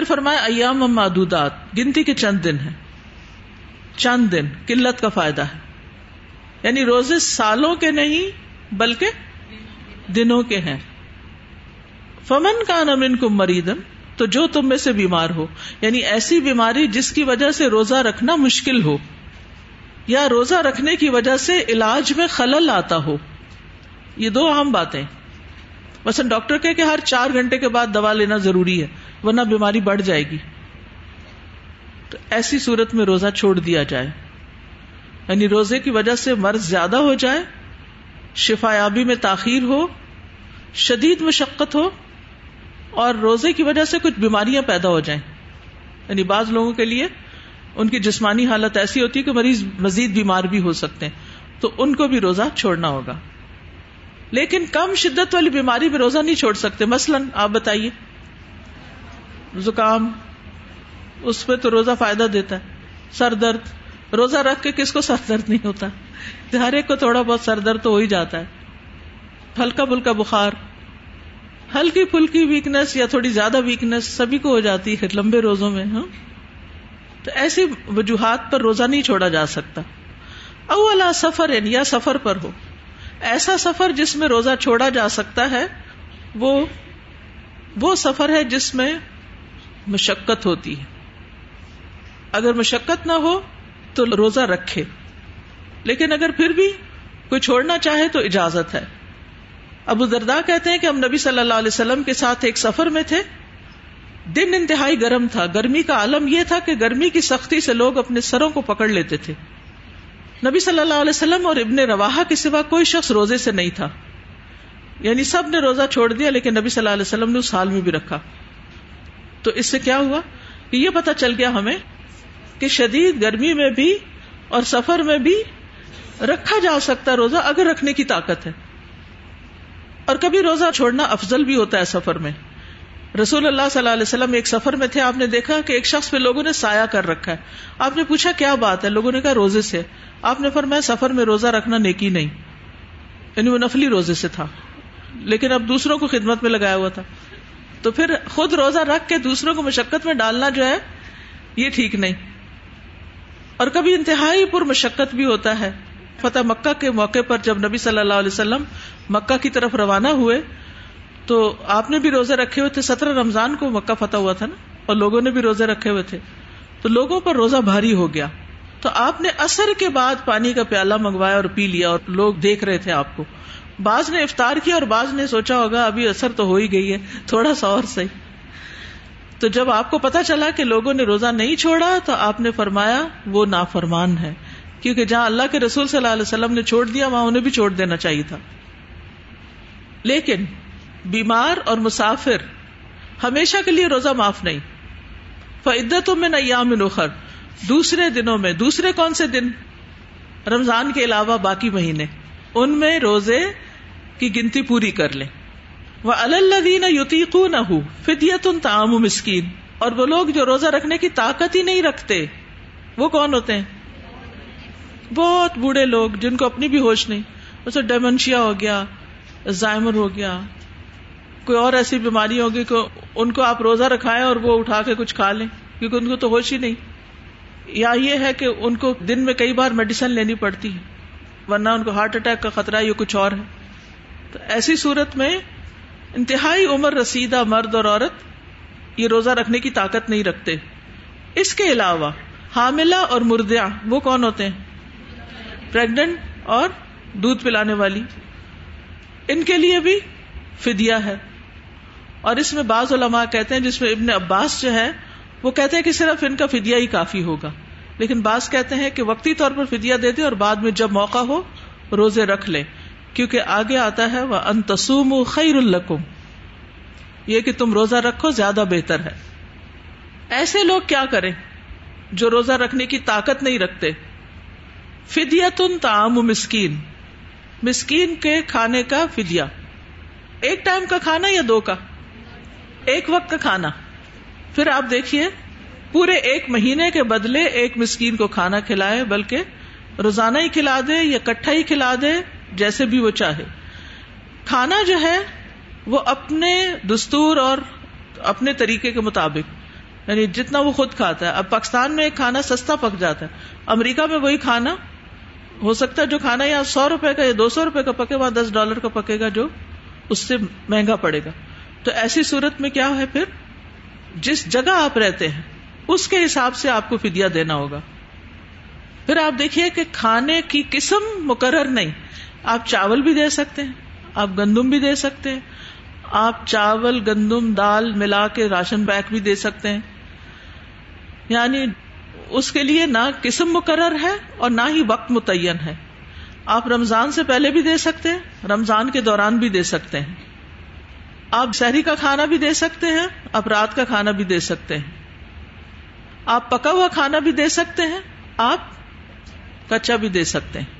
پھر فرمایا، ایام معدودات گنتی کے چند دن ہیں۔ چند دن، قلت کا فائدہ ہے۔ یعنی روزے سالوں کے نہیں، بلکہ دنوں کے ہیں۔ فمن کا نمن کو مریدن تو جو تم میں سے بیمار ہو یعنی ایسی بیماری جس کی وجہ سے روزہ رکھنا مشکل ہو، یا روزہ رکھنے کی وجہ سے علاج میں خلل آتا ہو۔ یہ دو اہم باتیں۔ مثلا ڈاکٹر کہ ہر چار گھنٹے کے بعد دوا لینا ضروری ہے۔ ورنہ بیماری بڑھ جائے گی۔ تو ایسی صورت میں روزہ چھوڑ دیا جائے۔ یعنی روزے کی وجہ سے مرض زیادہ ہو جائے، شفا یابی میں تاخیر ہو، شدید مشقت ہو، اور روزے کی وجہ سے کچھ بیماریاں پیدا ہو جائیں۔ یعنی بعض لوگوں کے لیے ان کی جسمانی حالت ایسی ہوتی ہے کہ مریض مزید بیمار بھی ہو سکتے ہیں، تو ان کو بھی روزہ چھوڑنا ہوگا۔ لیکن کم شدت والی بیماری میں روزہ نہیں چھوڑ سکتے۔ مثلاً آپ بتائیے۔ زکام، اس پہ تو روزہ فائدہ دیتا ہے، سر درد۔ روزہ رکھ کے کس کو سر درد نہیں ہوتا؟ ہر ایک کو تھوڑا بہت سر درد تو ہو ہی جاتا ہے۔ ہلکا پھلکا بخار، ہلکی پھلکی ویکنیس یا تھوڑی زیادہ ویکنیس سبھی کو ہو جاتی ہے لمبے روزوں میں ہاں۔ تو ایسی وجوہات پر روزہ نہیں چھوڑا جا سکتا۔ اولا سفر یا سفر پر ہو۔ ایسا سفر جس میں روزہ چھوڑا جا سکتا ہے، وہ وہ سفر ہے جس میں مشقت ہوتی ہے۔ اگر مشقت نہ ہو تو روزہ رکھے۔ لیکن اگر پھر بھی کوئی چھوڑنا چاہے تو اجازت ہے۔ ابو دردا کہتے ہیں کہ ہم نبی صلی اللہ علیہ وسلم کے ساتھ ایک سفر میں تھے۔ دن انتہائی گرم تھا۔ گرمی کا عالم یہ تھا کہ گرمی کی سختی سے لوگ اپنے سروں کو پکڑ لیتے تھے۔ نبی صلی اللہ علیہ وسلم اور ابن روا کے سوا کوئی شخص روزے سے نہیں تھا۔ یعنی سب نے روزہ چھوڑ دیا، لیکن نبی صلی اللہ علیہ وسلم نے اس حال میں بھی رکھا۔ تو اس سے کیا ہوا؟ کہ یہ پتا چل گیا ہمیں کہ شدید گرمی میں بھی اور سفر میں بھی رکھا جا سکتا روزہ اگر رکھنے کی طاقت ہے۔ اور کبھی روزہ چھوڑنا افضل بھی ہوتا ہے سفر میں۔ رسول اللہ صلی اللہ علیہ وسلم ایک سفر میں تھے، آپ نے دیکھا کہ ایک شخص پہ لوگوں نے سایہ کر رکھا ہے۔ آپ نے پوچھا کیا بات ہے؟ لوگوں نے کہا روزے سے۔ آپ نے فرمایا سفر میں روزہ رکھنا نیکی نہیں یعنی وہ نفلی روزے سے تھا۔ لیکن اب دوسروں کو خدمت میں لگایا ہوا تھا۔ تو پھر خود روزہ رکھ کے دوسروں کو مشقت میں ڈالنا جو ہے، یہ ٹھیک نہیں۔ اور کبھی انتہائی پر مشقت بھی ہوتا ہے۔ فتح مکہ کے موقع پر جب نبی صلی اللہ علیہ وسلم مکہ کی طرف روانہ ہوئے، تو آپ نے بھی روزے رکھے ہوئے تھے۔ سترہ رمضان کو مکہ فتح ہوا تھا نا، اور لوگوں نے بھی روزے رکھے ہوئے تھے۔ تو لوگوں پر روزہ بھاری ہو گیا۔ تو آپ نے اثر کے بعد پانی کا پیالہ منگوایا اور پی لیا اور لوگ دیکھ رہے تھے آپ کو۔ بعض نے افطار کیا اور بعض نے سوچا ہوگا ابھی اثر تو ہو ہی گئی ہے، تھوڑا سا اور صحیح۔ تو جب آپ کو پتا چلا کہ لوگوں نے روزہ نہیں چھوڑا تو آپ نے فرمایا وہ نافرمان ہے، کیونکہ جہاں اللہ کے رسول صلی اللہ علیہ وسلم نے چھوڑ دیا، وہاں انہیں بھی چھوڑ دینا چاہیے تھا۔ لیکن بیمار اور مسافر ہمیشہ کے لیے روزہ معاف نہیں۔ فعدتوں میں نیام نخر دوسرے دنوں میں، دوسرے کون سے دن؟ رمضان کے علاوہ باقی مہینے۔ ان میں روزے کی گنتی پوری کر لیں۔ وہ اللہ یوتیق نہ ہو فدیت ان تعام مسکین اور وہ لوگ جو روزہ رکھنے کی طاقت ہی نہیں رکھتے، وہ کون ہوتے ہیں؟ بہت بوڑھے لوگ جن کو اپنی بھی ہوش نہیں۔ اسے ڈیمنشیا ہو گیا، زائمر ہو گیا۔ کوئی اور ایسی بیماری ہوگی کہ ان کو آپ روزہ رکھائیں اور وہ اٹھا کے کچھ کھا لیں، کیونکہ ان کو تو ہوش ہی نہیں۔ یا یہ ہے کہ ان کو دن میں کئی بار میڈیسن لینی پڑتی ہے، ورنہ ان کو ہارٹ اٹیک کا خطرہ یا کچھ اور ہے۔ تو ایسی صورت میں انتہائی عمر رسیدہ مرد اور عورت یہ روزہ رکھنے کی طاقت نہیں رکھتے۔ اس کے علاوہ حاملہ اور مردیا وہ کون ہوتے ہیں؟ پریگنٹ اور دودھ پلانے والی۔ ان کے لیے بھی فدیا ہے۔ اور اس میں بعض علماء کہتے ہیں، جس میں ابن عباس جو ہے، وہ کہتے ہیں کہ صرف ان کا فدیا ہی کافی ہوگا۔ لیکن بعض کہتے ہیں کہ وقتی طور پر فدیا دے دے اور بعد میں جب موقع ہو، روزے رکھ لے کیونکہ آگے آتا ہے وہ انتسوم خیر القم یہ کہ تم روزہ رکھو زیادہ بہتر ہے۔ ایسے لوگ کیا کریں جو روزہ رکھنے کی طاقت نہیں رکھتے؟ فدیا تن تعام مسکین۔ مسکین کے کھانے کا فدیا ایک ٹائم کا کھانا یا دو کا؟ ایک وقت کا کھانا۔ پھر آپ دیکھیے، پورے ایک مہینے کے بدلے ایک مسکین کو کھانا کھلائے، بلکہ روزانہ ہی کھلا دے یا کٹھا ہی کھلا دے۔ جیسے بھی وہ چاہے۔ کھانا جو ہے، وہ اپنے دستور اور اپنے طریقے کے مطابق یعنی جتنا وہ خود کھاتا ہے۔ اب پاکستان میں ایک کھانا سستا پک جاتا ہے۔ امریکہ میں وہی کھانا، ہو سکتا ہے جو کھانا یہاں سو روپے کا یا دو سو روپے کا پکے، وہاں دس ڈالر کا پکے گا جو اس سے مہنگا پڑے گا۔ تو ایسی صورت میں کیا ہے پھر؟ جس جگہ آپ رہتے ہیں، اس کے حساب سے آپ کو فدیا دینا ہوگا۔ پھر آپ دیکھیے کہ کھانے کی قسم مقرر نہیں۔ آپ چاول بھی دے سکتے ہیں، آپ گندم بھی دے سکتے ہیں، آپ چاول، گندم، دال ملا کے راشن بیگ بھی دے سکتے ہیں۔ یعنی اس کے لیے نہ قسم مقرر ہے اور نہ ہی وقت متعین ہے۔ آپ رمضان سے پہلے بھی دے سکتے ہیں، رمضان کے دوران بھی دے سکتے ہیں۔ آپ شہری کا کھانا بھی دے سکتے ہیں، آپ رات کا کھانا بھی دے سکتے ہیں۔ آپ پکا ہوا کھانا بھی دے سکتے ہیں، آپ کچا بھی دے سکتے ہیں۔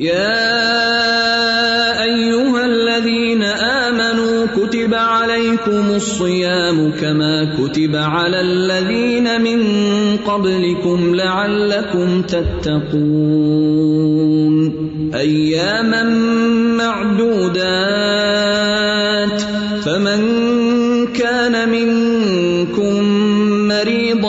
يا أيها الذين آمنوا كتب عليكم الصيام كما كتب على الذين من قبلكم لعلكم تتقون. أياما معدودات فمن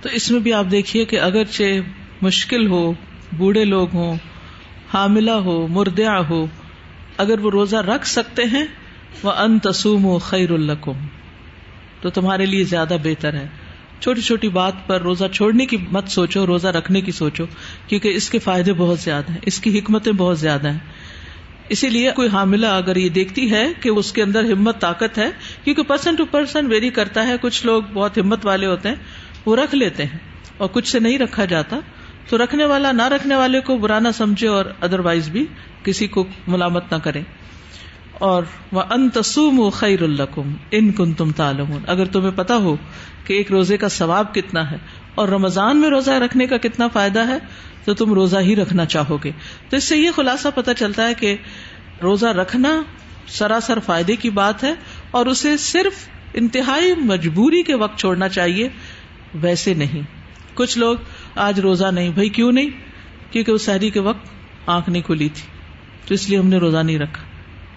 تو اس میں بھی آپ دیکھیے کہ اگرچہ مشکل ہو، بوڑھے لوگ ہوں، حاملہ ہو مردیا ہو، اگر وہ روزہ رکھ سکتے ہیں وہ ان تسوم و خیر القم تو تمہارے لیے زیادہ بہتر ہے۔ چھوٹی چھوٹی بات پر روزہ چھوڑنے کی مت سوچو، روزہ رکھنے کی سوچو، کیونکہ اس کے فائدے بہت زیادہ ہیں، اس کی حکمتیں بہت زیادہ ہیں۔ اسی لیے کوئی حاملہ اگر یہ دیکھتی ہے کہ اس کے اندر ہمت، طاقت ہے، کیونکہ پرسن ٹو پرسن ویری کرتا ہے، کچھ لوگ بہت ہمت والے ہوتے ہیں۔ وہ رکھ لیتے ہیں اور کچھ سے نہیں رکھا جاتا، تو رکھنے والا، نہ رکھنے والے کو برا نہ سمجھے اور ادر وائز بھی کسی کو ملامت نہ کرے۔ اور وہ ان تسوم و خیر القم ان کن تم تعلوم اگر تمہیں پتا ہو کہ ایک روزے کا ثواب کتنا ہے اور رمضان میں روزہ رکھنے کا کتنا فائدہ ہے، تو تم روزہ ہی رکھنا چاہو گے۔ تو اس سے یہ خلاصہ پتا چلتا ہے کہ روزہ رکھنا سراسر فائدے کی بات ہے اور اسے صرف انتہائی مجبوری کے وقت چھوڑنا چاہیے۔ ویسے نہیں۔ کچھ لوگ آج روزہ نہیں، بھائی کیوں نہیں؟ کیونکہ وہ سحری کے وقت آنکھ نہیں کھلی تھی۔ تو اس لیے ہم نے روزہ نہیں رکھا۔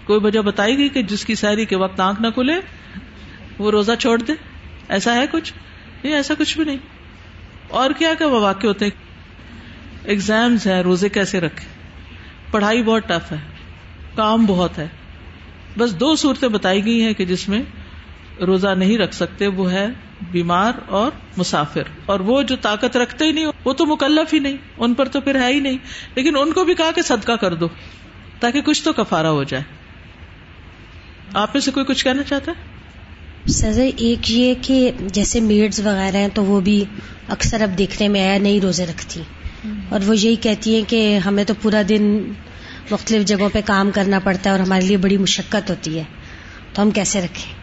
کوئی وجہ بتائی گئی کہ جس کی سحری کے وقت آنکھ نہ کھلے، وہ روزہ چھوڑ دے؟ ایسا ہے کچھ؟ نہیں، ایسا کچھ بھی نہیں۔ اور کیا کیا مواقع ہوتے ایگزامس ہیں، روزے کیسے رکھے؟ پڑھائی بہت ٹف ہے، کام بہت ہے۔ بس دو صورتیں بتائی گئی ہیں کہ جس میں روزہ نہیں رکھ سکتے، وہ ہے بیمار اور مسافر اور وہ جو طاقت رکھتے ہی نہیں، وہ تو مکلف ہی نہیں، ان پر تو پھر ہے ہی نہیں۔ لیکن ان کو بھی کہا کہ صدقہ کر دو، تاکہ کچھ تو کفارا ہو جائے۔ آپ میں سے کوئی کچھ کہنا چاہتا ہے؟ سر، ایک یہ کہ جیسے میڈز وغیرہ ہیں تو وہ بھی اکثر اب دیکھنے میں آیا نہیں روزے رکھتی۔ اور وہ یہی کہتی ہیں کہ ہمیں تو پورا دن مختلف جگہوں پہ کام کرنا پڑتا ہے اور ہمارے لیے بڑی مشقت ہوتی ہے، تو ہم کیسے رکھیں؟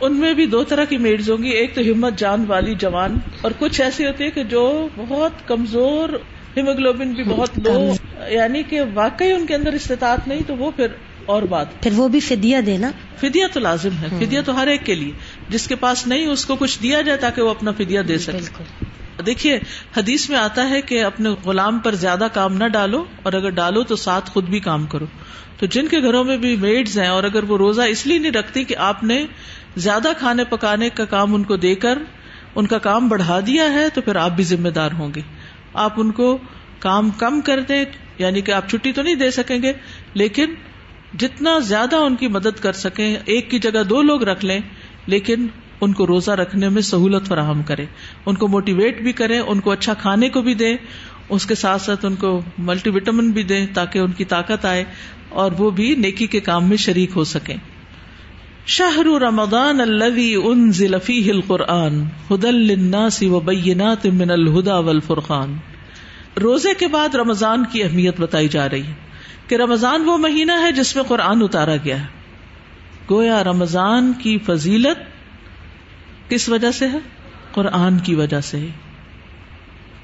ان میں بھی دو طرح کی میڈز ہوں گی ایک تو ہمت جان والی جوان اور کچھ ایسی ہوتی ہے کہ جو بہت کمزور ہیموگلوبن بھی بہت لو یعنی کہ واقعی ان کے اندر استطاعت نہیں تو وہ پھر اور بات۔ پھر وہ بھی فدیا دینا؟ فدیا تو لازم ہے فدیا تو ہر ایک کے لیے۔ جس کے پاس نہیں اس کو کچھ دیا جائے تاکہ وہ اپنا فدیا دے سکے۔ دیکھیے حدیث میں آتا ہے کہ اپنے غلام پر زیادہ کام نہ ڈالو اور اگر ڈالو تو ساتھ خود بھی کام کرو۔ تو جن کے گھروں میں بھی میڈز ہیں اور اگر وہ روزہ اس لیے نہیں رکھتی کہ آپ نے زیادہ کھانے پکانے کا کام ان کو دے کر ان کا کام بڑھا دیا ہے تو پھر آپ بھی ذمہ دار ہوں گے۔ آپ ان کو کام کم کر دیں یعنی کہ آپ چھٹی تو نہیں دے سکیں گے، لیکن جتنا زیادہ ان کی مدد کر سکیں، ایک کی جگہ دو لوگ رکھ لیں، لیکن ان کو روزہ رکھنے میں سہولت فراہم کرے ان کو موٹیویٹ بھی کرے ان کو اچھا کھانے کو بھی دے اس کے ساتھ ساتھ ان کو ملٹی وٹامن بھی دیں تاکہ ان کی طاقت آئے اور وہ بھی نیکی کے کام میں شریک ہو سکیں۔ شاہر رمضان الذي انزل فيه القرآن، هدى للناس وبينات من الهدى والفرقان. روزے کے بعد رمضان کی اہمیت بتائی جا رہی ہے کہ رمضان وہ مہینہ ہے جس میں قرآن اتارا گیا ہے۔ گویا رمضان کی فضیلت کس وجہ سے ہے؟ قرآن کی وجہ سے۔ ہی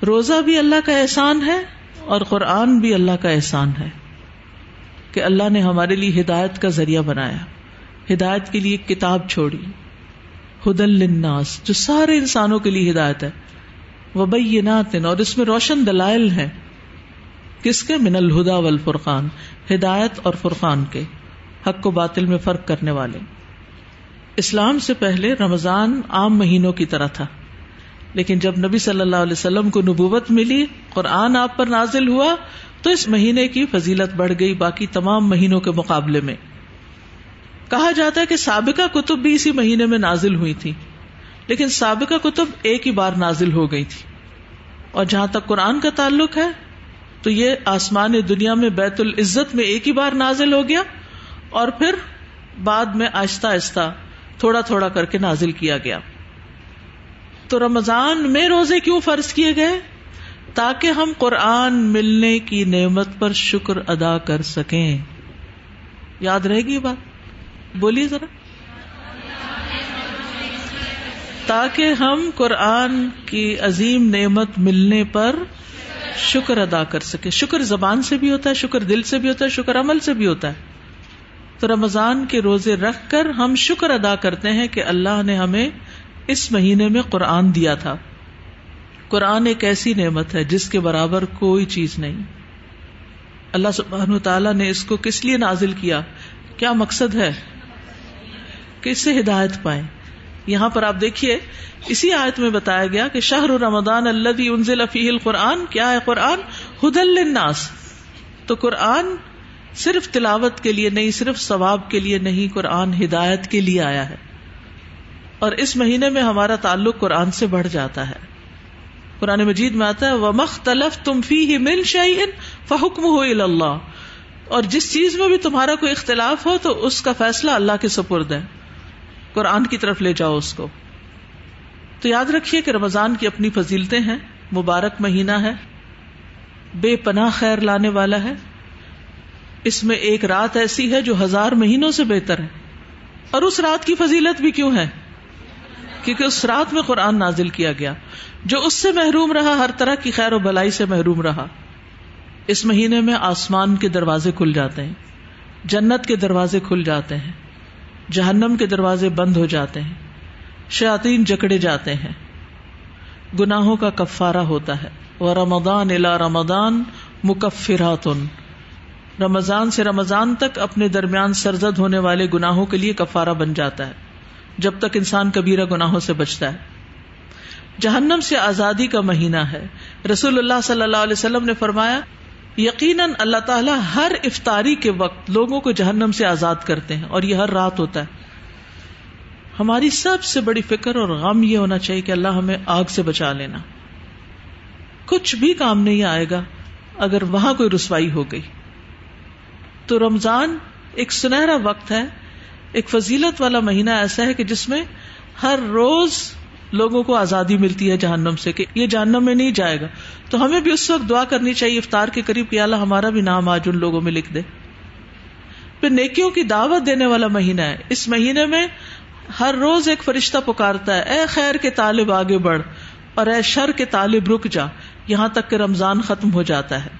روزہ بھی اللہ کا احسان ہے اور قرآن بھی اللہ کا احسان ہے کہ اللہ نے ہمارے لیے ہدایت کا ذریعہ بنایا۔ ہدایت کے لیے کتاب چھوڑی۔ ہدل للناس، جو سارے انسانوں کے لیے ہدایت ہے۔ وبینات اور اس میں روشن دلائل ہیں۔ کس کے؟ من الہدا والفرقان، ہدایت اور فرقان کے۔ حق و باطل میں فرق کرنے والے۔ اسلام سے پہلے رمضان عام مہینوں کی طرح تھا۔ لیکن جب نبی صلی اللہ علیہ وسلم کو نبوت ملی، قرآن آپ پر نازل ہوا، تو اس مہینے کی فضیلت بڑھ گئی باقی تمام مہینوں کے مقابلے میں۔ کہا جاتا ہے کہ سابقہ کتب بھی اسی مہینے میں نازل ہوئی تھی، لیکن سابقہ کتب ایک ہی بار نازل ہو گئی تھی۔ اور جہاں تک قرآن کا تعلق ہے، تو یہ آسمان دنیا میں بیت العزت میں ایک ہی بار نازل ہو گیا، اور پھر بعد میں آہستہ آہستہ تھوڑا تھوڑا کر کے نازل کیا گیا۔ تو رمضان میں روزے کیوں فرض کیے گئے؟ تاکہ ہم قرآن ملنے کی نعمت پر شکر ادا کر سکیں۔ یاد رہے گی بات؟ بولیے ذرا۔ تاکہ ہم قرآن کی عظیم نعمت ملنے پر شکر ادا کر سکے شکر زبان سے بھی ہوتا ہے، شکر دل سے بھی ہوتا ہے، شکر عمل سے بھی ہوتا ہے۔ تو رمضان کے روزے رکھ کر ہم شکر ادا کرتے ہیں کہ اللہ نے ہمیں اس مہینے میں قرآن دیا تھا۔ قرآن ایک ایسی نعمت ہے جس کے برابر کوئی چیز نہیں۔ اللہ سبحانہ تعالیٰ نے اس کو کس لیے نازل کیا؟ کیا مقصد ہے؟ کہ اس سے ہدایت پائے یہاں پر آپ دیکھیے، اسی آیت میں بتایا گیا کہ شاہ رمضان اللہ انزل فیہ القرآن، کیا ہے قرآن؟ ہدل للناس۔ تو قرآن صرف تلاوت کے لیے نہیں، صرف ثواب کے لیے نہیں، قرآن ہدایت کے لیے آیا ہے۔ اور اس مہینے میں ہمارا تعلق قرآن سے بڑھ جاتا ہے۔ قرآن مجید میں آتا ہے وہ مختلف تم فی ہی مل شعین فحکم ہو اللہ اور جس چیز میں بھی تمہارا کوئی اختلاف ہو، تو اس کا فیصلہ اللہ کے سپرد ہے۔ قرآن کی طرف لے جاؤ اس کو۔ تو یاد رکھیے کہ رمضان کی اپنی فضیلتیں ہیں۔ مبارک مہینہ ہے۔ بے پناہ خیر لانے والا ہے۔ اس میں ایک رات ایسی ہے جو ہزار مہینوں سے بہتر ہے۔ اور اس رات کی فضیلت بھی کیوں ہے؟ کیونکہ اس رات میں قرآن نازل کیا گیا۔ جو اس سے محروم رہا، ہر طرح کی خیر و بلائی سے محروم رہا۔ اس مہینے میں آسمان کے دروازے کھل جاتے ہیں۔ جنت کے دروازے کھل جاتے ہیں۔ جہنم کے دروازے بند ہو جاتے ہیں۔ شاطین جکڑے جاتے ہیں۔ گناہوں کا کفارہ ہوتا ہے۔ وہ رمضان الا رمضان مکفرات رمضان سے رمضان تک اپنے درمیان سرزد ہونے والے گناہوں کے لیے کفارہ بن جاتا ہے۔ جب تک انسان کبیرہ گناہوں سے بچتا ہے۔ جہنم سے آزادی کا مہینہ ہے۔ رسول اللہ صلی اللہ علیہ وسلم نے فرمایا یقیناً اللہ تعالیٰ ہر افطاری کے وقت لوگوں کو جہنم سے آزاد کرتے ہیں اور یہ ہر رات ہوتا ہے۔ ہماری سب سے بڑی فکر اور غم یہ ہونا چاہیے کہ اللہ ہمیں آگ سے بچا لینا۔ کچھ بھی کام نہیں آئے گا اگر وہاں کوئی رسوائی ہو گئی۔ تو رمضان ایک سنہرا وقت ہے، ایک فضیلت والا مہینہ ایسا ہے کہ جس میں ہر روز لوگوں کو آزادی ملتی ہے جہنم سے کہ یہ جہنم میں نہیں جائے گا۔ تو ہمیں بھی اس وقت دعا کرنی چاہیے، افطار کے قریب کہ اللہ ہمارا بھی نام آج ان لوگوں میں لکھ دے۔ پھر نیکیوں کی دعوت دینے والا مہینہ ہے۔ اس مہینے میں ہر روز ایک فرشتہ پکارتا ہے، اے خیر کے طالب آگے بڑھ اور اے شر کے طالب رک جا۔ یہاں تک کہ رمضان ختم ہو جاتا ہے۔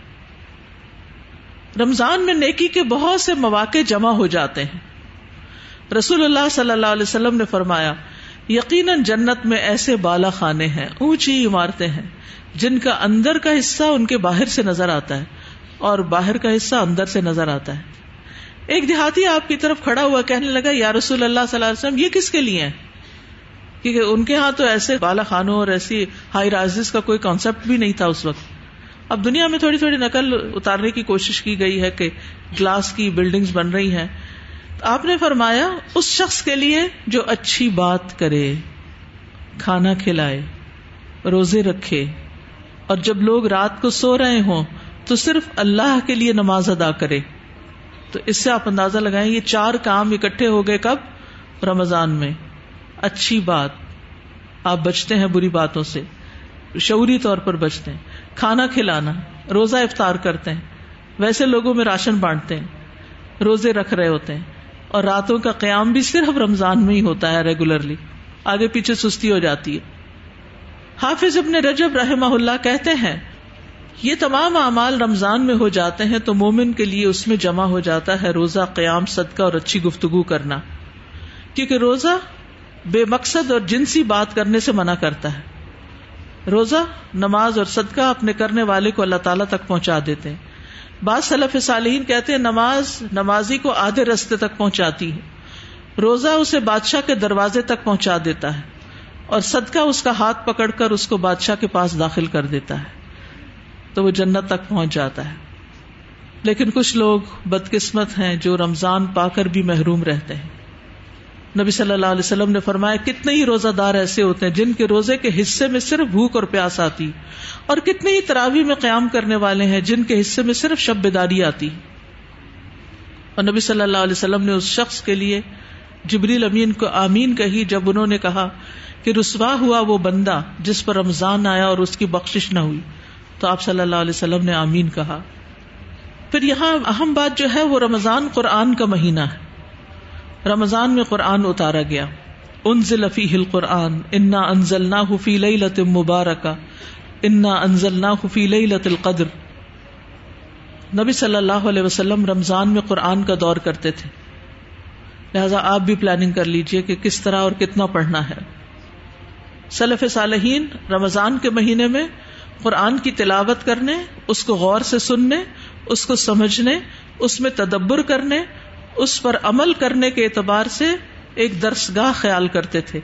رمضان میں نیکی کے بہت سے مواقع جمع ہو جاتے ہیں۔ رسول اللہ صلی اللہ علیہ وسلم نے فرمایا یقیناً جنت میں ایسے بالا خانے ہیں، اونچی عمارتیں ہیں، جن کا اندر کا حصہ ان کے باہر سے نظر آتا ہے اور باہر کا حصہ اندر سے نظر آتا ہے۔ ایک دیہاتی آپ کی طرف کھڑا ہوا کہنے لگا، یا رسول اللہ صلی اللہ علیہ وسلم، یہ کس کے لیے کیونکہ ان کے ہاں تو ایسے بالا خانوں اور ایسی ہائی رائز کا کوئی کانسیپٹ بھی نہیں تھا اس وقت۔ اب دنیا میں تھوڑی تھوڑی نقل اتارنے کی کوشش کی گئی ہے کہ گلاس کی بلڈنگز بن رہی ہیں۔ آپ نے فرمایا، اس شخص کے لیے جو اچھی بات کرے، کھانا کھلائے، روزے رکھے، اور جب لوگ رات کو سو رہے ہوں، تو صرف اللہ کے لیے نماز ادا کرے۔ تو اس سے آپ اندازہ لگائیں، یہ چار کام اکٹھے ہو گئے کب؟ رمضان میں۔ اچھی بات۔ آپ بچتے ہیں بری باتوں سے۔ شعوری طور پر بچتے ہیں۔ کھانا کھلانا، روزہ افطار کرتے ہیں۔ ویسے لوگوں میں راشن بانٹتے ہیں۔ روزے رکھ رہے ہوتے ہیں۔ اور راتوں کا قیام بھی صرف رمضان میں ہی ہوتا ہے ریگولرلی آگے پیچھے سستی ہو جاتی ہے۔ حافظ ابن رجب رحمہ اللہ کہتے ہیں، یہ تمام اعمال رمضان میں ہو جاتے ہیں تو مومن کے لیے اس میں جمع ہو جاتا ہے روزہ، قیام، صدقہ اور اچھی گفتگو کرنا۔ کیونکہ روزہ بے مقصد اور جنسی بات کرنے سے منع کرتا ہے۔ روزہ، نماز اور صدقہ اپنے کرنے والے کو اللہ تعالیٰ تک پہنچا دیتے ہیں۔ بعض صلف صالحین کہتے ہیں نماز نمازی کو آدھے رستے تک پہنچاتی ہے۔ روزہ اسے بادشاہ کے دروازے تک پہنچا دیتا ہے اور صدقہ اس کا ہاتھ پکڑ کر اس کو بادشاہ کے پاس داخل کر دیتا ہے۔ تو وہ جنت تک پہنچ جاتا ہے۔ لیکن کچھ لوگ بدقسمت ہیں جو رمضان پا کر بھی محروم رہتے ہیں۔ نبی صلی اللہ علیہ وسلم نے فرمایا، کتنے ہی روزہ دار ایسے ہوتے ہیں جن کے روزے کے حصے میں صرف بھوک اور پیاس آتی، اور کتنے ہی تراوی میں قیام کرنے والے ہیں جن کے حصے میں صرف شب بیداری آتی۔ اور نبی صلی اللہ علیہ وسلم نے اس شخص کے لیے جبریل امین کو آمین کہی جب انہوں نے کہا کہ رسوا ہوا وہ بندہ جس پر رمضان آیا اور اس کی بخش نہ ہوئی۔ تو آپ صلی اللہ علیہ وسلم نے آمین کہا۔ پھر یہاں اہم بات جو ہے وہ رمضان قرآن کا مہینہ ہے۔ رمضان میں قرآن اتارا گیا۔ انزل فیہ القرآن، انا انزلناہ فی لیلت مبارکہ، انا انزلناہ فی لیلت القدر۔ نبی صلی اللہ علیہ وسلم رمضان میں قرآن کا دور کرتے تھے۔ لہذا آپ بھی پلاننگ کر لیجیے کہ کس طرح اور کتنا پڑھنا ہے۔ سلف صالحین رمضان کے مہینے میں قرآن کی تلاوت کرنے، اس کو غور سے سننے، اس کو سمجھنے، اس میں تدبر کرنے اس پر عمل کرنے کے اعتبار سے ایک درس گاہ خیال کرتے تھے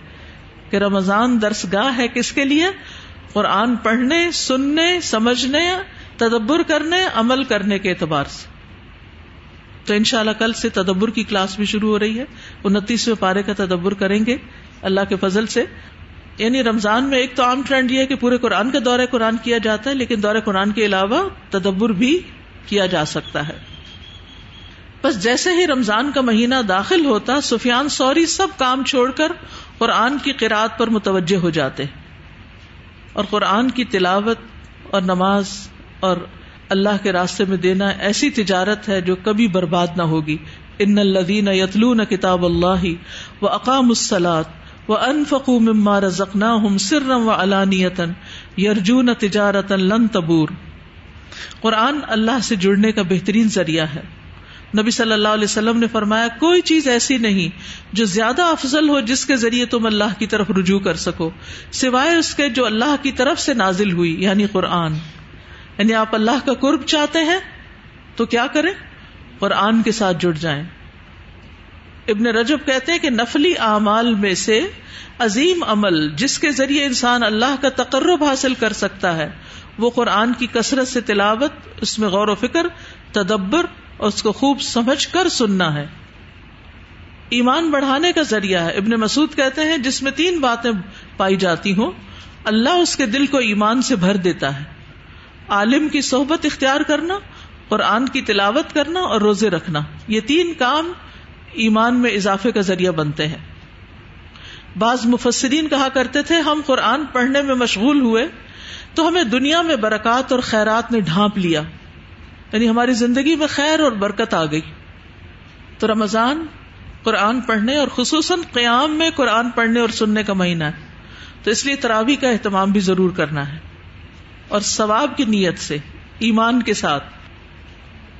کہ رمضان درس گاہ ہے کس کے لیے؟ قرآن پڑھنے، سننے، سمجھنے، تدبر کرنے، عمل کرنے کے اعتبار سے۔ تو ان شاء اللہ کل سے تدبر کی کلاس بھی شروع ہو رہی ہے۔ انتیسویں پارے کا تدبر کریں گے اللہ کے فضل سے۔ یعنی رمضان میں ایک تو عام ٹرینڈ یہ ہے کہ پورے قرآن کا دورہ قرآن کیا جاتا ہے، لیکن دورہ قرآن کے علاوہ تدبر بھی کیا جا سکتا ہے۔ بس جیسے ہی رمضان کا مہینہ داخل ہوتا، سفیان سوری سب کام چھوڑ کر قرآن کی قرآد پر متوجہ ہو جاتے۔ اور قرآن کی تلاوت اور نماز اور اللہ کے راستے میں دینا ایسی تجارت ہے جو کبھی برباد نہ ہوگی۔ ان الدین یتلون کتاب اللہ و اقام السلاط وہ انفقو مما رزقنا ہم سرم و علانیتن یرجون تجارت لن تبور۔ قرآن اللہ سے جڑنے کا بہترین ذریعہ ہے۔ نبی صلی اللہ علیہ وسلم نے فرمایا، کوئی چیز ایسی نہیں جو زیادہ افضل ہو جس کے ذریعے تم اللہ کی طرف رجوع کر سکو، سوائے اس کے جو اللہ کی طرف سے نازل ہوئی یعنی قرآن۔ یعنی آپ اللہ کا قرب چاہتے ہیں، تو کیا کریں؟ قرآن کے ساتھ جڑ جائیں۔ ابن رجب کہتے ہیں کہ نفلی اعمال میں سے عظیم عمل جس کے ذریعے انسان اللہ کا تقرب حاصل کر سکتا ہے، وہ قرآن کی کثرت سے تلاوت، اس میں غور و فکر، تدبر اور اس کو خوب سمجھ کر سننا ہے۔ ایمان بڑھانے کا ذریعہ ہے۔ ابن مسعود کہتے ہیں، جس میں تین باتیں پائی جاتی ہوں، اللہ اس کے دل کو ایمان سے بھر دیتا ہے۔ عالم کی صحبت اختیار کرنا، قرآن کی تلاوت کرنا اور روزے رکھنا۔ یہ تین کام ایمان میں اضافے کا ذریعہ بنتے ہیں۔ بعض مفسرین کہا کرتے تھے، ہم قرآن پڑھنے میں مشغول ہوئے تو ہمیں دنیا میں برکات اور خیرات نے ڈھانپ لیا۔ یعنی ہماری زندگی میں خیر اور برکت آ گئی۔ تو رمضان قرآن پڑھنے اور خصوصاً قیام میں قرآن پڑھنے اور سننے کا مہینہ ہے۔ تو اس لیے تراوی کا اہتمام بھی ضرور کرنا ہے۔ اور ثواب کی نیت سے، ایمان کے ساتھ۔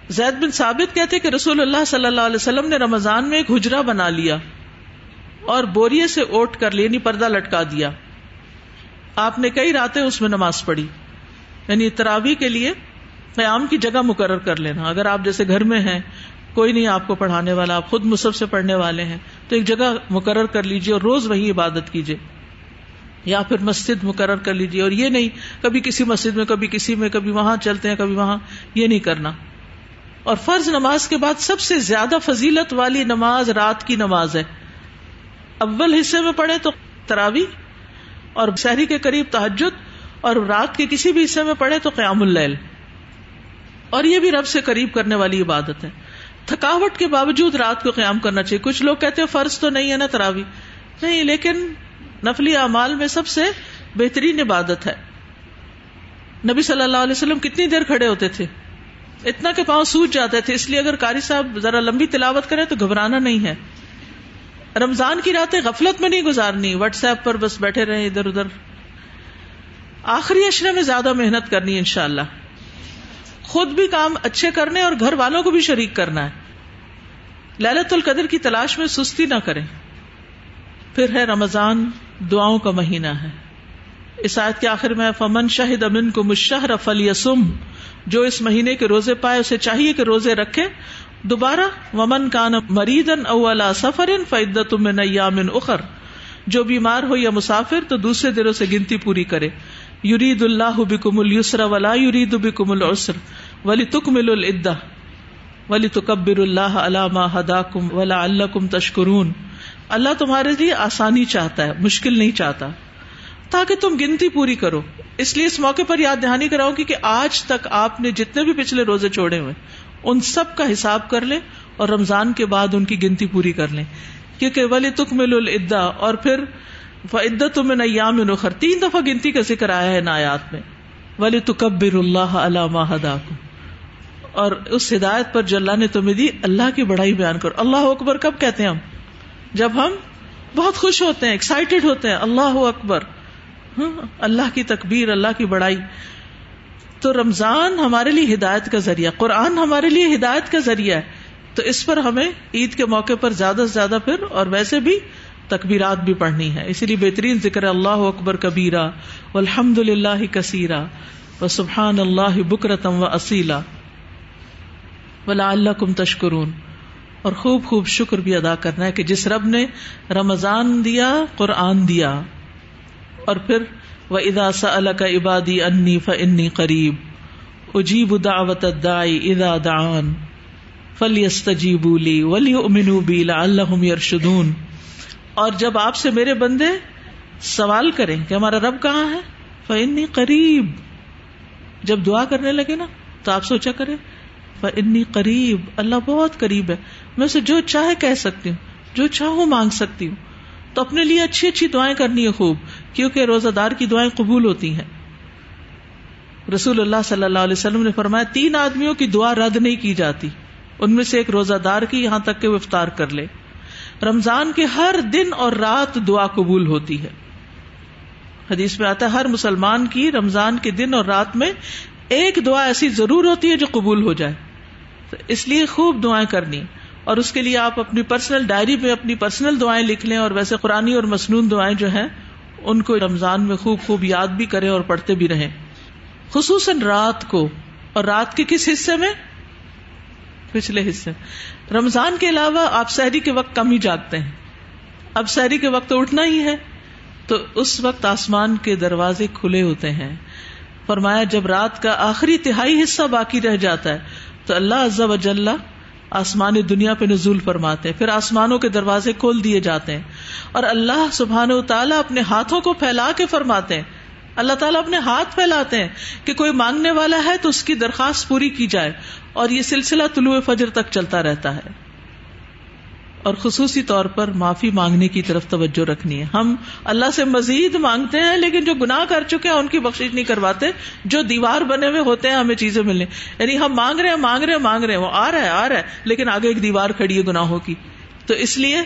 زید بن ثابت کہتے کہ رسول اللہ صلی اللہ علیہ وسلم نے رمضان میں ایک حجرا بنا لیا اور بوریے سے اوٹ کر لینی یعنی پردہ لٹکا دیا۔ آپ نے کئی راتیں اس میں نماز پڑھی۔ یعنی تراوی کے لیے قیام کی جگہ مقرر کر لینا۔ اگر آپ جیسے گھر میں ہیں، کوئی نہیں آپ کو پڑھانے والا، آپ خود مصحف سے پڑھنے والے ہیں، تو ایک جگہ مقرر کر لیجیے اور روز وہی عبادت کیجیے یا پھر مسجد مقرر کر لیجیے اور یہ نہیں، کبھی کسی مسجد میں، کبھی کسی میں، کبھی وہاں چلتے ہیں، کبھی وہاں۔ یہ نہیں کرنا۔ اور فرض نماز کے بعد سب سے زیادہ فضیلت والی نماز رات کی نماز ہے۔ اول حصے میں پڑھے تو تراوی اور شہری کے قریب تحجد اور رات کے کسی بھی حصے میں پڑھے تو قیام اللیل۔ اور یہ بھی رب سے قریب کرنے والی عبادت ہے۔ تھکاوٹ کے باوجود رات کو قیام کرنا چاہیے۔ کچھ لوگ کہتے ہیں فرض تو نہیں ہے نا تراوی۔ نہیں، لیکن نفلی اعمال میں سب سے بہترین عبادت ہے۔ نبی صلی اللہ علیہ وسلم کتنی دیر کھڑے ہوتے تھے۔ اتنا کہ پاؤں سوج جاتے تھے۔ اس لیے اگر کاری صاحب ذرا لمبی تلاوت کرے تو گھبرانا نہیں ہے۔ رمضان کی راتیں غفلت میں نہیں گزارنی۔ واٹس ایپ پر بس بیٹھے رہے ادھر ادھر۔ آخری اشرے میں زیادہ محنت کرنی ان شاء اللہ خود بھی کام اچھے کرنے اور گھر والوں کو بھی شریک کرنا ہے۔ للت القدر کی تلاش میں سستی نہ کریں۔ پھر ہے رمضان، دعاؤں کا مہینہ ہے۔ اس آیت کے آخر میں فمن شاہد امن کو مشہر فل یسم جو اس مہینے کے روزے پائے، اسے چاہیے کہ روزے رکھے۔ دوبارہ، ومن کان مریدن اولا سفر فعدت میں نیامن اخر جو بیمار ہو یا مسافر، تو دوسرے دنوں سے گنتی پوری کرے۔ یرید اللہ بکم السر ولا یرید بکم العسر۔ ولی تکمل العدا ولی تکبر اللہ علامہ ہدا کم ولا اللہ کم تشکرون اللہ تمہارے لیے آسانی چاہتا ہے، مشکل نہیں چاہتا۔ تاکہ تم گنتی پوری کرو۔ اس لیے اس موقع پر یاد دہانی کراؤ کہ آج تک آپ نے جتنے بھی پچھلے روزے چھوڑے ہوئے، ان سب کا حساب کر لیں اور رمضان کے بعد ان کی گنتی پوری کر لیں۔ کیونکہ ولی تکمل العدا اور پھر عدت میں نیام نخر تین دفعہ گنتی کا ذکر آیا ہے نایات میں۔ ولی تکبر اللہ علامہ ہدا کو اور اس ہدایت پر جو اللہ نے تمہیں دی، اللہ کی بڑائی بیان کرو۔ اللہ اکبر، کب کہتے ہیں ہم؟ جب ہم بہت خوش ہوتے ہیں ایکسائٹیڈ ہوتے ہیں، اللہ اکبر۔ اللہ کی تکبیر، اللہ کی بڑائی۔ تو رمضان ہمارے لیے ہدایت کا ذریعہ، قرآن ہمارے لیے ہدایت کا ذریعہ ہے۔ تو اس پر ہمیں عید کے موقع پر زیادہ سے زیادہ پھر، اور ویسے بھی تکبیرات بھی پڑھنی ہے۔ اسی لیے بہترین ذکر اللہ اکبر کبیرا الحمد للہ کثیرا و سبحان اللہ بکرتم و اصیلا ولا اللہ کم تشکرون۔ اور خوب خوب شکر بھی ادا کرنا ہے کہ جس رب نے رمضان دیا، قرآن دیا۔ اور پھر وہ ادا سا کا عبادی انی فنی قریب اجیب دعوت دائی ادا دان فلی استجیبولی ولی امنو بی اللہ یرشدون اور جب آپ سے میرے بندے سوال کریں کہ ہمارا رب کہاں ہے؟ فنی قریب جب دعا کرنے لگے نا، تو آپ سوچا کریں۔ انی قریب، اللہ بہت قریب ہے۔ میں اسے جو چاہے کہہ سکتی ہوں، جو چاہوں مانگ سکتی ہوں۔ تو اپنے لیے اچھی اچھی دعائیں کرنی ہے خوب، کیونکہ روزہ دار کی دعائیں قبول ہوتی ہیں۔ رسول اللہ صلی اللہ علیہ وسلم نے فرمایا، تین آدمیوں کی دعا رد نہیں کی جاتی۔ ان میں سے ایک روزہ دار کی یہاں تک کہ وہ افطار کر لے۔ رمضان کے ہر دن اور رات دعا قبول ہوتی ہے۔ حدیث میں آتا ہے، ہر مسلمان کی رمضان کے دن اور رات میں ایک دعا ایسی ضرور ہوتی ہے جو قبول ہو جائے۔ اس لیے خوب دعائیں کرنی اور اس کے لیے آپ اپنی پرسنل ڈائری میں اپنی پرسنل دعائیں لکھ لیں اور ویسے قرآن اور مصنون دعائیں جو ہیں، ان کو رمضان میں خوب خوب یاد بھی کریں اور پڑھتے بھی رہیں۔ خصوصاً رات کو۔ اور رات کے کس حصے میں؟ پچھلے حصے۔ رمضان کے علاوہ آپ سحری کے وقت کم ہی جاگتے ہیں۔ اب سحری کے وقت اٹھنا ہی ہے۔ تو اس وقت آسمان کے دروازے کھلے ہوتے ہیں۔ فرمایا جب رات کا آخری تہائی حصہ باقی رہ جاتا ہے تو اللہ عز و جل آسمان دنیا پہ نزول فرماتے ہیں، پھر آسمانوں کے دروازے کھول دیے جاتے ہیں۔ اور اللہ سبحان و تعالیٰ اپنے ہاتھوں کو پھیلا کے فرماتے ہیں۔ اللہ تعالیٰ اپنے ہاتھ پھیلاتے ہیں کہ کوئی مانگنے والا ہے تو اس کی درخواست پوری کی جائے اور یہ سلسلہ طلوع فجر تک چلتا رہتا ہے۔ اور خصوصی طور پر معافی مانگنے کی طرف توجہ رکھنی ہے۔ ہم اللہ سے مزید مانگتے ہیں، لیکن جو گناہ کر چکے ہیں، ان کی بخش نہیں کرواتے۔ جو دیوار بنے ہوئے ہوتے ہیں، ہمیں چیزیں ملنے یعنی ہم مانگ رہے ہیں، مانگ رہے ہیں، مانگ رہے ہیں۔ وہ آ رہا ہے، آ رہا ہے، لیکن آگے ایک دیوار کھڑی ہے گناہوں کی۔ تو اس لیے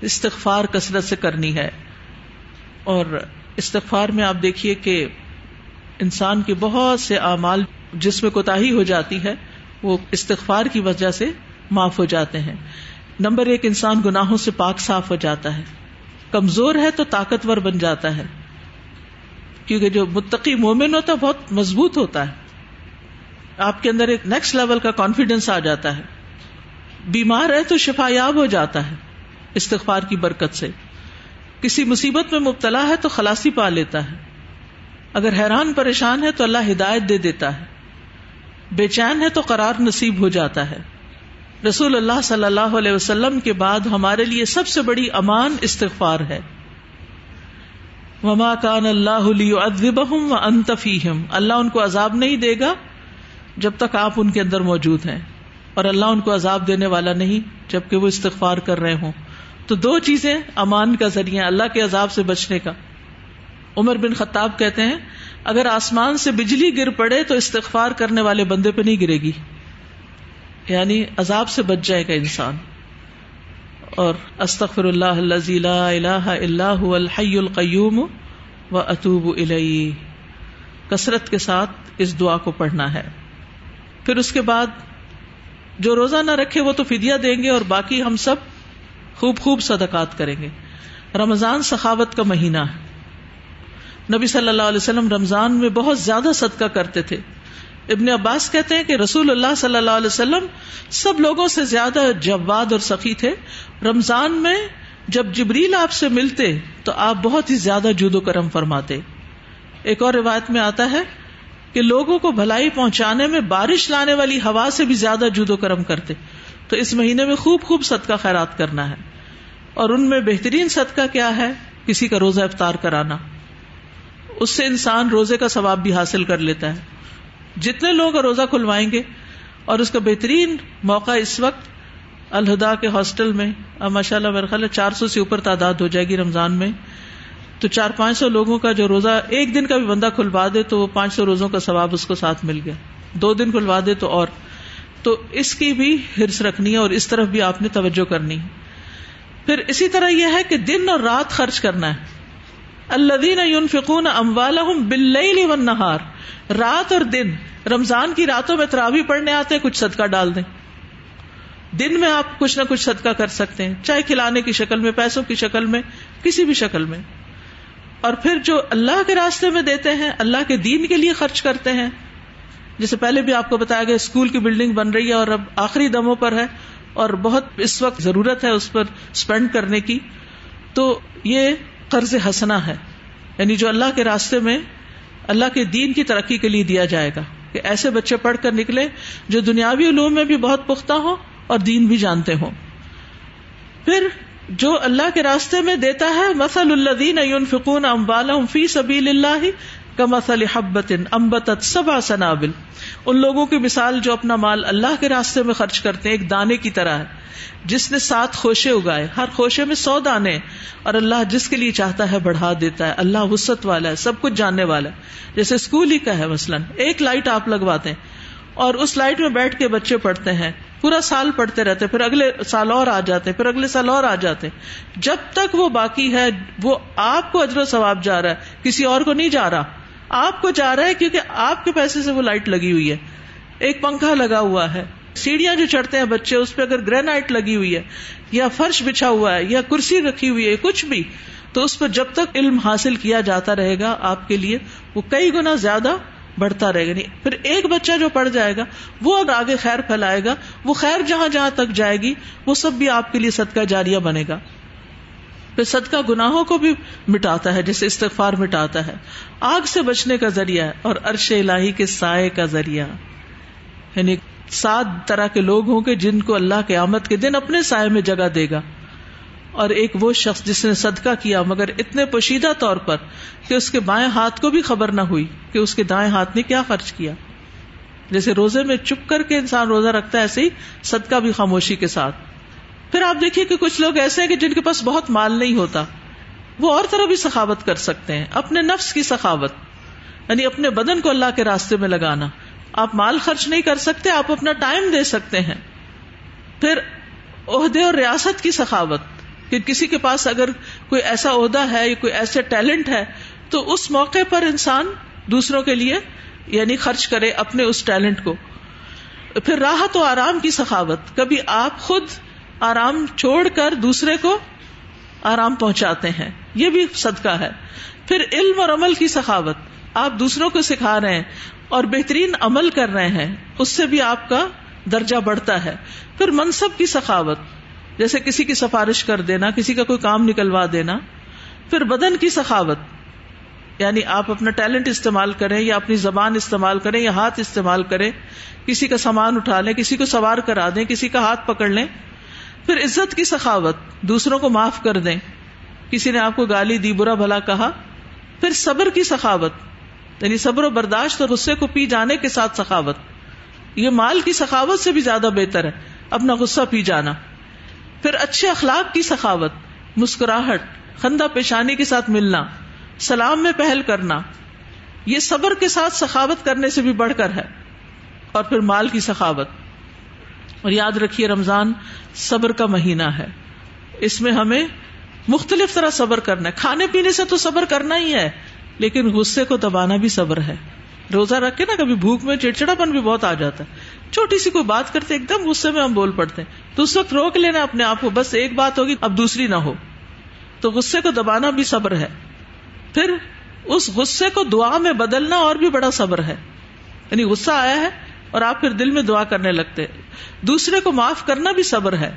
استغفار کثرت سے کرنی ہے۔ اور استغفار میں آپ دیکھیے کہ انسان کے بہت سے اعمال جس میں کوتا ہو جاتی ہے، وہ استغفار کی وجہ سے معاف ہو جاتے ہیں۔ نمبر ایک، انسان گناہوں سے پاک صاف ہو جاتا ہے۔ کمزور ہے تو طاقتور بن جاتا ہے۔ کیونکہ جو متقی مومن ہوتا ہے، بہت مضبوط ہوتا ہے۔ آپ کے اندر ایک نیکسٹ لیول کا کانفیڈینس آ جاتا ہے۔ بیمار ہے تو شفا یاب ہو جاتا ہے، استغفار کی برکت سے۔ کسی مصیبت میں مبتلا ہے تو خلاصی پا لیتا ہے۔ اگر حیران پریشان ہے تو اللہ ہدایت دے دیتا ہے۔ بے چین ہے تو قرار نصیب ہو جاتا ہے۔ رسول اللہ صلی اللہ علیہ وسلم کے بعد ہمارے لیے سب سے بڑی امان استغفار ہے۔ وما کان اللہ ادبہم و انتفیم اللہ ان کو عذاب نہیں دے گا جب تک آپ ان کے اندر موجود ہیں۔ اور اللہ ان کو عذاب دینے والا نہیں جبکہ وہ استغفار کر رہے ہوں۔ تو دو چیزیں امان کا ذریعہ اللہ کے عذاب سے بچنے کا۔ عمر بن خطاب کہتے ہیں، اگر آسمان سے بجلی گر پڑے تو استغفار کرنے والے بندے پہ نہیں گرے گی۔ یعنی عذاب سے بچ جائے گا انسان۔ اور استغفر اللہ لا الہ الا هو الحی القیوم و اتوب الیہ۔ کثرت کے ساتھ اس دعا کو پڑھنا ہے۔ پھر اس کے بعد جو روزہ نہ رکھے وہ تو فدیہ دیں گے اور باقی ہم سب خوب خوب صدقات کریں گے۔ رمضان سخاوت کا مہینہ ہے۔ نبی صلی اللہ علیہ وسلم رمضان میں بہت زیادہ صدقہ کرتے تھے۔ ابن عباس کہتے ہیں کہ رسول اللہ صلی اللہ علیہ وسلم سب لوگوں سے زیادہ جواد اور سخی تھے۔ رمضان میں جب جبریل آپ سے ملتے تو آپ بہت ہی زیادہ جود و کرم فرماتے۔ ایک اور روایت میں آتا ہے کہ لوگوں کو بھلائی پہنچانے میں بارش لانے والی ہوا سے بھی زیادہ جود و کرم کرتے۔ تو اس مہینے میں خوب خوب صدقہ خیرات کرنا ہے۔ اور ان میں بہترین صدقہ کیا ہے؟ کسی کا روزہ افطار کرانا۔ اس سے انسان روزے کا ثواب بھی حاصل کر لیتا ہے۔ جتنے لوگ روزہ کھلوائیں گے اور اس کا بہترین موقع اس وقت الہدا کے ہاسٹل میں، اب ماشاء اللہ میرا خیال ہے چار سو سے اوپر تعداد ہو جائے گی رمضان میں۔ تو چار پانچ سو لوگوں کا جو روزہ ایک دن کا بھی بندہ کھلوا دے تو وہ پانچ سو روزوں کا ثواب اس کو ساتھ مل گیا۔ دو دن کھلوا دے تو اور۔ تو اس کی بھی ہرس رکھنی ہے اور اس طرف بھی آپ نے توجہ کرنی۔ ہے پھر اسی طرح یہ ہے کہ دن اور رات خرچ کرنا ہے۔ اللہ دین فکون اموال بل نہار رات اور دن، رمضان کی راتوں میں تراوی پڑھنے آتے ہیں، کچھ صدقہ ڈال دیں۔ دن میں آپ کچھ نہ کچھ صدقہ کر سکتے ہیں، چاہے کھلانے کی شکل میں، پیسوں کی شکل میں، کسی بھی شکل میں۔ اور پھر جو اللہ کے راستے میں دیتے ہیں، اللہ کے دین کے لیے خرچ کرتے ہیں۔ جیسے پہلے بھی آپ کو بتایا گیا، اسکول کی بلڈنگ بن رہی ہے اور اب آخری دموں پر ہے اور بہت اس وقت ضرورت ہے اس پر اسپینڈ کرنے کی۔ تو یہ قرض ہسنا ہے۔ یعنی جو اللہ کے راستے میں اللہ کے دین کی ترقی کے لیے دیا جائے گا کہ ایسے بچے پڑھ کر نکلے جو دنیاوی علوم میں بھی بہت پختہ ہو اور دین بھی جانتے ہوں۔ پھر جو اللہ کے راستے میں دیتا ہے مسل اللہ فکون امبال فی سبیل اللہ کا مسل حبت امبت سبا سنابل۔ ان لوگوں کی مثال جو اپنا مال اللہ کے راستے میں خرچ کرتے ہیں، ایک دانے کی طرح ہے۔ جس نے سات خوشے اگائے، ہر خوشے میں سو دانے اور اللہ جس کے لیے چاہتا ہے بڑھا دیتا ہے۔ اللہ وسط والا ہے، سب کچھ جاننے والا ہے۔ جیسے اسکول ہی کا ہے مثلاً، ایک لائٹ آپ لگواتے ہیں۔ اور اس لائٹ میں بیٹھ کے بچے پڑھتے ہیں۔ پورا سال پڑھتے رہتے پھر اگلے سال اور آ جاتے پھر اگلے سال اور آ جاتے جب تک وہ باقی ہے، وہ آپ کو اجر و ثواب جا رہا ہے، کسی اور کو نہیں جا رہا۔ آپ کو جا رہا ہے کیونکہ آپ کے پیسے سے وہ لائٹ لگی ہوئی ہے۔ ایک پنکھا لگا ہوا ہے۔ سیڑھیاں جو چڑھتے ہیں بچے، اس پہ اگر گرینائٹ لگی ہوئی ہے یا فرش بچھا ہوا ہے یا کرسی رکھی ہوئی ہے، کچھ بھی، تو اس پر جب تک علم حاصل کیا جاتا رہے گا، آپ کے لیے وہ کئی گنا زیادہ بڑھتا رہے گا۔ نہیں پھر ایک بچہ جو پڑھ جائے گا، وہ اگر آگے خیر پھیلائے گا، وہ خیر جہاں جہاں تک جائے گی، وہ سب بھی آپ کے لیے صدقہ جاریہ بنے گا۔ پھر صدقہ گناہوں کو بھی مٹاتا ہے جیسے استغفار مٹاتا ہے۔ آگ سے بچنے کا ذریعہ ہے اور عرش الہی کے سائے کا ذریعہ۔ یعنی سات طرح کے لوگ ہوں گے جن کو اللہ کے آمد کے دن اپنے سائے میں جگہ دے گا۔ اور ایک وہ شخص جس نے صدقہ کیا مگر اتنے پوشیدہ طور پر کہ اس کے بائیں ہاتھ کو بھی خبر نہ ہوئی کہ اس کے دائیں ہاتھ نے کیا خرچ کیا۔ جیسے روزے میں چپ کر کے انسان روزہ رکھتا ہے، ایسے ہی صدقہ بھی خاموشی کے ساتھ۔ پھر آپ دیکھیے کہ کچھ لوگ ایسے ہیں کہ جن کے پاس بہت مال نہیں ہوتا۔ وہ اور طرح بھی سخاوت کر سکتے ہیں، اپنے نفس کی سخاوت یعنی اپنے بدن کو اللہ کے راستے میں لگانا۔ آپ مال خرچ نہیں کر سکتے، آپ اپنا ٹائم دے سکتے ہیں۔ پھر عہدے اور ریاست کی سخاوت، کہ کسی کے پاس اگر کوئی ایسا عہدہ ہے یا کوئی ایسے ٹیلنٹ ہے، تو اس موقع پر انسان دوسروں کے لیے یعنی خرچ کرے اپنے اس ٹیلنٹ کو۔ پھر راحت و آرام کی سخاوت، کبھی آپ خود آرام چھوڑ کر دوسرے کو آرام پہنچاتے ہیں۔ یہ بھی صدقہ ہے۔ پھر علم اور عمل کی سخاوت۔ آپ دوسروں کو سکھا رہے ہیں اور بہترین عمل کر رہے ہیں۔ اس سے بھی آپ کا درجہ بڑھتا ہے۔ پھر منصب کی سخاوت۔ جیسے کسی کی سفارش کر دینا، کسی کا کوئی کام نکلوا دینا۔ پھر بدن کی سخاوت۔ یعنی آپ اپنا ٹیلنٹ استعمال کریں یا اپنی زبان استعمال کریں یا ہاتھ استعمال کریں۔ کسی کا سامان اٹھا لیں، کسی کو سوار کرا دیں، کسی کا ہاتھ پکڑ لیں۔ پھر عزت کی سخاوت، دوسروں کو معاف کر دیں۔ کسی نے آپ کو گالی دی، برا بھلا کہا، پھر صبر کی سخاوت یعنی صبر و برداشت اور غصے کو پی جانے کے ساتھ سخاوت۔ یہ مال کی سخاوت سے بھی زیادہ بہتر ہے، اپنا غصہ پی جانا۔ پھر اچھے اخلاق کی سخاوت، مسکراہٹ، خندہ پیشانی کے ساتھ ملنا، سلام میں پہل کرنا۔ یہ صبر کے ساتھ سخاوت کرنے سے بھی بڑھ کر ہے۔ اور پھر مال کی سخاوت۔ اور یاد رکھیے رمضان صبر کا مہینہ ہے۔ اس میں ہمیں مختلف طرح صبر کرنا ہے۔ کھانے پینے سے تو صبر کرنا ہی ہے، لیکن غصے کو دبانا بھی صبر ہے۔ روزہ رکھ کے نا کبھی بھوک میں چڑچڑا پن بھی بہت آ جاتا ہے۔ چھوٹی سی کوئی بات کرتے ایک دم غصے میں ہم بول پڑتے ہیں۔ تو اس وقت روک لینا اپنے آپ کو، بس ایک بات ہوگی، اب دوسری نہ ہو۔ تو غصے کو دبانا بھی صبر ہے۔ پھر اس غصے کو دعا میں بدلنا اور بھی بڑا صبر ہے۔ یعنی غصہ آیا ہے اور آپ پھر دل میں دعا کرنے لگتے۔ دوسرے کو معاف کرنا بھی صبر ہے۔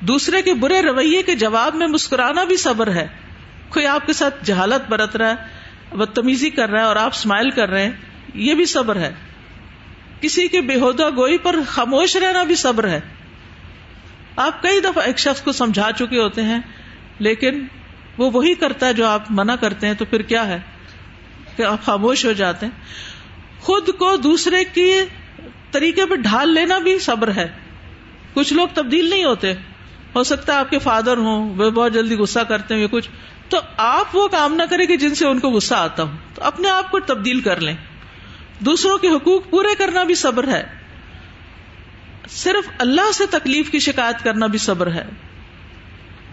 دوسرے کے برے رویے کے جواب میں مسکرانا بھی صبر ہے۔ کوئی آپ کے ساتھ جہالت برت رہا ہے، بدتمیزی کر رہا ہے اور آپ اسمائل کر رہے ہیں، یہ بھی صبر ہے۔ کسی کے بےحدہ گوئی پر خاموش رہنا بھی صبر ہے۔ آپ کئی دفعہ ایک شخص کو سمجھا چکے ہوتے ہیں، لیکن وہ وہی کرتا ہے جو آپ منع کرتے ہیں، تو پھر کیا ہے؟ کہ آپ خاموش ہو جاتے ہیں۔ خود کو دوسرے کی طریقے پہ ڈھال لینا بھی صبر ہے۔ کچھ لوگ تبدیل نہیں ہوتے۔ ہو سکتا ہے آپ کے فادر ہوں، وہ بہت جلدی غصہ کرتے ہیں کچھ۔ تو آپ وہ کام نہ کریں کہ جن سے ان کو غصہ آتا ہو۔ تو اپنے آپ کو تبدیل کر لیں۔ دوسروں کے حقوق پورے کرنا بھی صبر ہے۔ صرف اللہ سے تکلیف کی شکایت کرنا بھی صبر ہے۔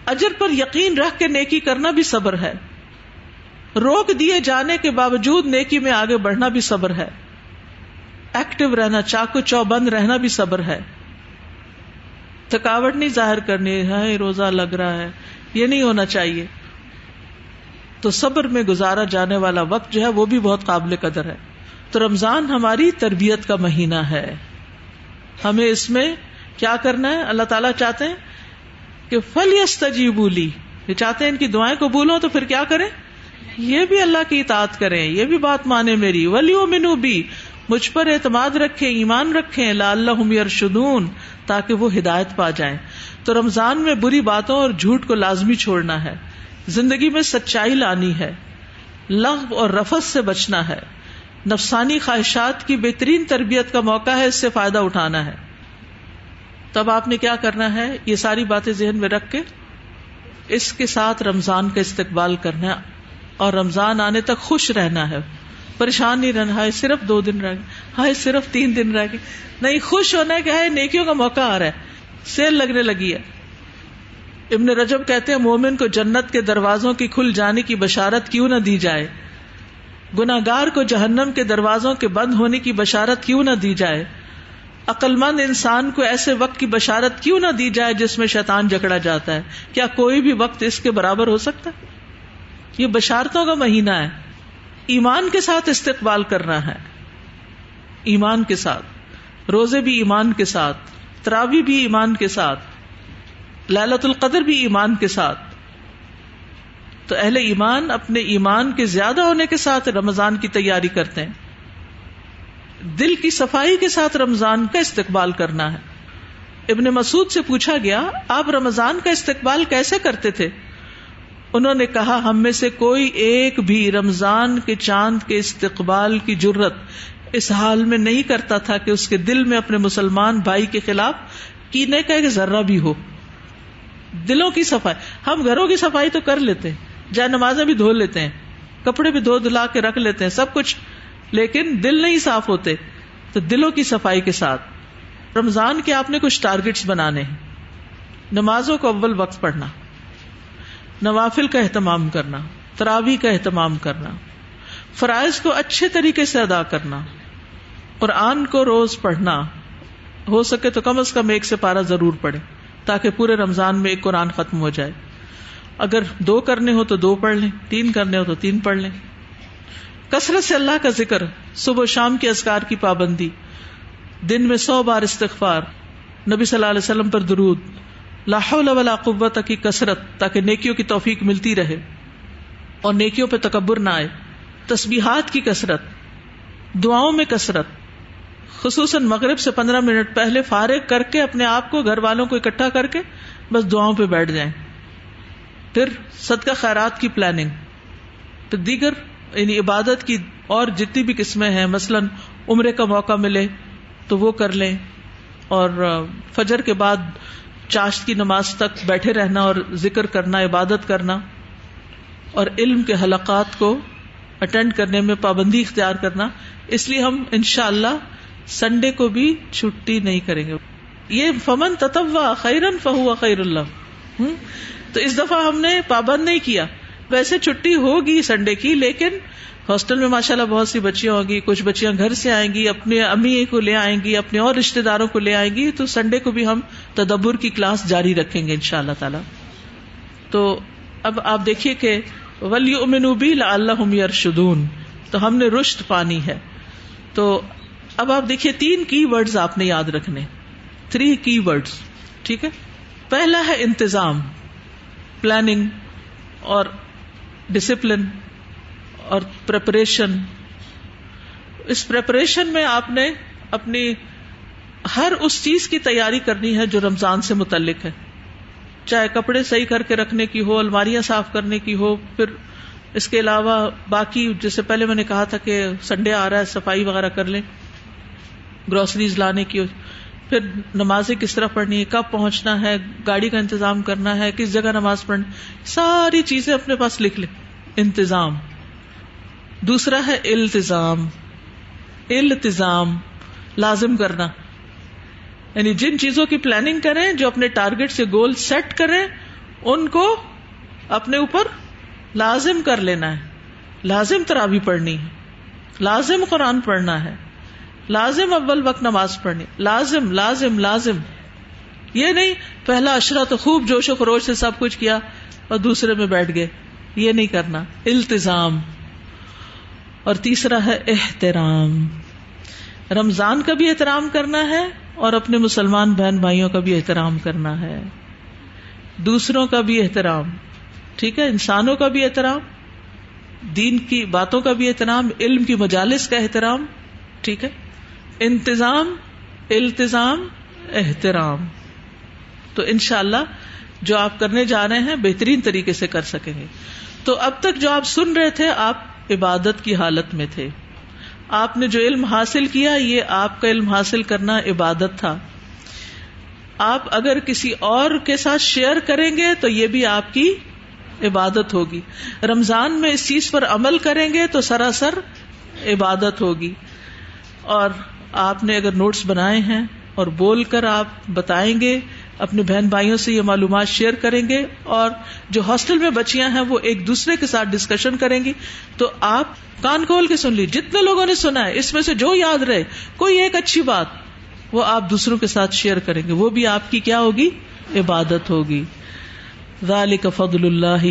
اجر پر یقین رکھ کے نیکی کرنا بھی صبر ہے۔ روک دیے جانے کے باوجود نیکی میں آگے بڑھنا بھی صبر ہے۔ ایکٹیو رہنا، چاقو چوبند رہنا بھی صبر ہے۔ تھکاوٹ نہیں ظاہر کرنی ہے روزہ لگ رہا ہے، یہ نہیں ہونا چاہیے۔ تو صبر میں گزارا جانے والا وقت جو ہے وہ بھی بہت قابل قدر ہے۔ تو رمضان ہماری تربیت کا مہینہ ہے۔ ہمیں اس میں کیا کرنا ہے؟ اللہ تعالیٰ چاہتے ہیں کہ فل یس بولی یہ چاہتے ہیں ان کی دعائیں کو بولو تو پھر کیا کریں؟ یہ بھی اللہ کی اطاعت کریں۔ یہ بھی بات مانے میری۔ ولیو منو بھی مجھ پر اعتماد رکھے ایمان رکھے لا اللہ شدون تاکہ وہ ہدایت پا جائیں۔ تو رمضان میں بری باتوں اور جھوٹ کو لازمی چھوڑنا ہے۔ زندگی میں سچائی لانی ہے۔ لغ اور رفت سے بچنا ہے۔ نفسانی خواہشات کی بہترین تربیت کا موقع ہے، اس سے فائدہ اٹھانا ہے۔ تب آپ نے کیا کرنا ہے؟ یہ ساری باتیں ذہن میں رکھ کے اس کے ساتھ رمضان کا استقبال کرنا اور رمضان آنے تک خوش رہنا ہے۔ پریشان نہیں رہنا ہے صرف دو دن رہ گئے، ہائے صرف تین دن رہ گئے۔ نہیں، خوش ہونا ہے کہ ہے نیکیوں کا موقع آ رہا ہے سیل لگنے لگی ہے۔ ابن رجب کہتے ہیں، مومن کو جنت کے دروازوں کی کھل جانے کی بشارت کیوں نہ دی جائے؟ گناگار کو جہنم کے دروازوں کے بند ہونے کی بشارت کیوں نہ دی جائے؟ عقلمند انسان کو ایسے وقت کی بشارت کیوں نہ دی جائے جس میں شیطان جکڑا جاتا ہے؟ کیا کوئی بھی وقت اس کے برابر ہو سکتا؟ ہے یہ بشارتوں کا مہینہ ہے۔ ایمان کے ساتھ استقبال کرنا ہے۔ ایمان کے ساتھ، روزے بھی ایمان کے ساتھ، تراوی بھی ایمان کے ساتھ، لالت القدر بھی ایمان کے ساتھ۔ تو اہل ایمان اپنے ایمان کے زیادہ ہونے کے ساتھ رمضان کی تیاری کرتے ہیں۔ دل کی صفائی کے ساتھ رمضان کا استقبال کرنا ہے۔ ابن مسعود سے پوچھا گیا، آپ رمضان کا استقبال کیسے کرتے تھے؟ انہوں نے کہا، ہم میں سے کوئی ایک بھی رمضان کے چاند کے استقبال کی جرت اس حال میں نہیں کرتا تھا کہ اس کے دل میں اپنے مسلمان بھائی کے خلاف کینے کا ایک ذرہ بھی ہو۔ دلوں کی صفائی، ہم گھروں کی صفائی تو کر لیتے ہیں جائے نمازیں بھی دھو لیتے ہیں، کپڑے بھی دھو دلا کے رکھ لیتے ہیں، سب کچھ، لیکن دل نہیں صاف ہوتے۔ تو دلوں کی صفائی کے ساتھ، رمضان کے آپ نے کچھ ٹارگیٹس بنانے ہیں۔ نمازوں کو اول وقت پڑھنا۔ نوافل کا اہتمام کرنا تراوی کا اہتمام کرنا، فرائض کو اچھے طریقے سے ادا کرنا، قرآن کو روز پڑھنا، ہو سکے تو کم از کم ایک سے پارا ضرور پڑھے تاکہ پورے رمضان میں ایک قرآن ختم ہو جائے۔ اگر دو کرنے ہو تو دو پڑھ لیں، تین کرنے ہو تو تین پڑھ لیں۔ کثرت سے اللہ کا ذکر، صبح شام کے ازکار کی پابندی، دن میں سو بار استغفار، نبی صلی اللہ علیہ وسلم پر درود لاہور ولا قوت کی کثرت تاکہ نیکیوں کی توفیق ملتی رہے اور نیکیوں پہ تکبر نہ آئے۔ تسبیحات کی کثرت، دعاؤں میں کثرت، خصوصاً مغرب سے پندرہ منٹ پہلے فارغ کر کے اپنے آپ کو، گھر والوں کو اکٹھا کر کے بس دعاؤں پہ بیٹھ جائیں۔ پھر صدقہ خیرات کی پلاننگ پھر دیگر یعنی عبادت کی اور جتنی بھی قسمیں ہیں، مثلاً عمرے کا موقع ملے تو وہ کر لیں۔ اور فجر کے بعد چاشت کی نماز تک بیٹھے رہنا اور ذکر کرنا، عبادت کرنا اور علم کے حلقات کو اٹینڈ کرنے میں پابندی اختیار کرنا، اس لیے ہم انشاءاللہ اللہ سنڈے کو بھی چھٹی نہیں کریں گے۔ یہ فمن تتوا خیرن فہو خیر اللہ ہوں تو اس دفعہ ہم نے پابند نہیں کیا۔ ویسے چھٹی ہوگی سنڈے کی، لیکن ہاسٹل میں ماشاء اللہ بہت سی بچیاں ہوگی کچھ بچیاں گھر سے آئیں گی، اپنے امی کو لے آئیں گی، اپنے اور رشتے داروں کو لے آئیں گی، تو سنڈے کو بھی ہم تدبر کی کلاس جاری رکھیں گے ان شاء اللہ تعالی۔ تو اب آپ دیکھیے کہ ولی امنوبی اللہ یرشدون تو ہم نے رشت پانی ہے۔ تو اب آپ دیکھیے تین کی ورڈز آپ نے یاد رکھنے۔ تھری کی ورڈز ٹھیک ہے؟ پہلا ہے انتظام پلاننگ اور ڈسپلن اور پریپریشن اس پریپریشن میں آپ نے اپنی ہر اس چیز کی تیاری کرنی ہے جو رمضان سے متعلق ہے۔ چاہے کپڑے صحیح کر کے رکھنے کی ہو، الماریاں صاف کرنے کی ہو، پھر اس کے علاوہ باقی جیسے پہلے میں نے کہا تھا کہ سنڈے آ رہا ہے، صفائی وغیرہ کر لیں گروسریز لانے کی پھر نمازیں کس طرح پڑھنی ہے، کب پہنچنا ہے، گاڑی کا انتظام کرنا ہے، کس جگہ نماز پڑھنی ساری چیزیں اپنے پاس لکھ لیں۔ انتظام۔ دوسرا ہے التظام التظام لازم کرنا. یعنی جن چیزوں کی پلاننگ کریں، جو اپنے ٹارگیٹ سے گول سیٹ کریں، ان کو اپنے اوپر لازم کر لینا ہے. لازم ترابی پڑھنی ہے. لازم قرآن پڑھنا ہے. لازم اول وقت نماز پڑھنی. لازم لازم لازم. یہ نہیں، پہلا اشرا تو خوب جوش و خروش سے سب کچھ کیا اور دوسرے میں بیٹھ گئے. یہ نہیں کرنا. التظام اور تیسرا ہے احترام۔ رمضان کا بھی احترام کرنا ہے اور اپنے مسلمان بہن بھائیوں کا بھی احترام کرنا ہے۔ دوسروں کا بھی احترام، ٹھیک ہے؟ انسانوں کا بھی احترام، دین کی باتوں کا بھی احترام، علم کی مجالس کا احترام، ٹھیک ہے؟ انتظام التظام احترام۔ تو ان شاء اللہ جو آپ کرنے جا رہے ہیں بہترین طریقے سے کر سکیں گے۔ تو اب تک جو آپ سن رہے تھے، آپ عبادت کی حالت میں تھے۔ آپ نے جو علم حاصل کیا، یہ آپ کا علم حاصل کرنا عبادت تھا۔ آپ اگر کسی اور کے ساتھ شیئر کریں گے، تو یہ بھی آپ کی عبادت ہوگی۔ رمضان میں اس چیز پر عمل کریں گے، تو سراسر عبادت ہوگی۔ اور آپ نے اگر نوٹس بنائے ہیں اور بول کر آپ بتائیں گے اپنے بہن بھائیوں سے یہ معلومات شیئر کریں گے اور جو ہاسٹل میں بچیاں ہیں وہ ایک دوسرے کے ساتھ ڈسکشن کریں گی۔ تو آپ کان کھول کے سن لی جتنے لوگوں نے سنا ہے، اس میں سے جو یاد رہے، کوئی ایک اچھی بات، وہ آپ دوسروں کے ساتھ شیئر کریں گے۔ وہ بھی آپ کی کیا ہوگی؟ عبادت ہوگی۔ ذالک فضل اللہ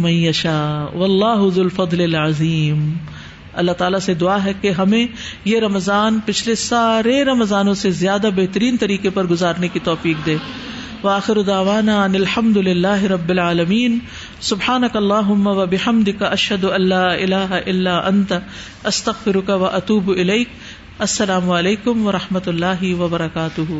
من یشاء، واللہ ذو الفضل العظیم۔ اللہ تعالیٰ سے دعا ہے کہ ہمیں یہ رمضان پچھلے سارے رمضانوں سے زیادہ بہترین طریقے پر گزارنے کی توفیق دے۔ واخر دعوانا ان الحمد للہ رب العالمین۔ سبحانک اللہم و بحمدک اشہد اللہ الہ الا انت۔ استغفرک و اتوب الیک۔ السلام علیکم و رحمۃ اللہ وبرکاتہ۔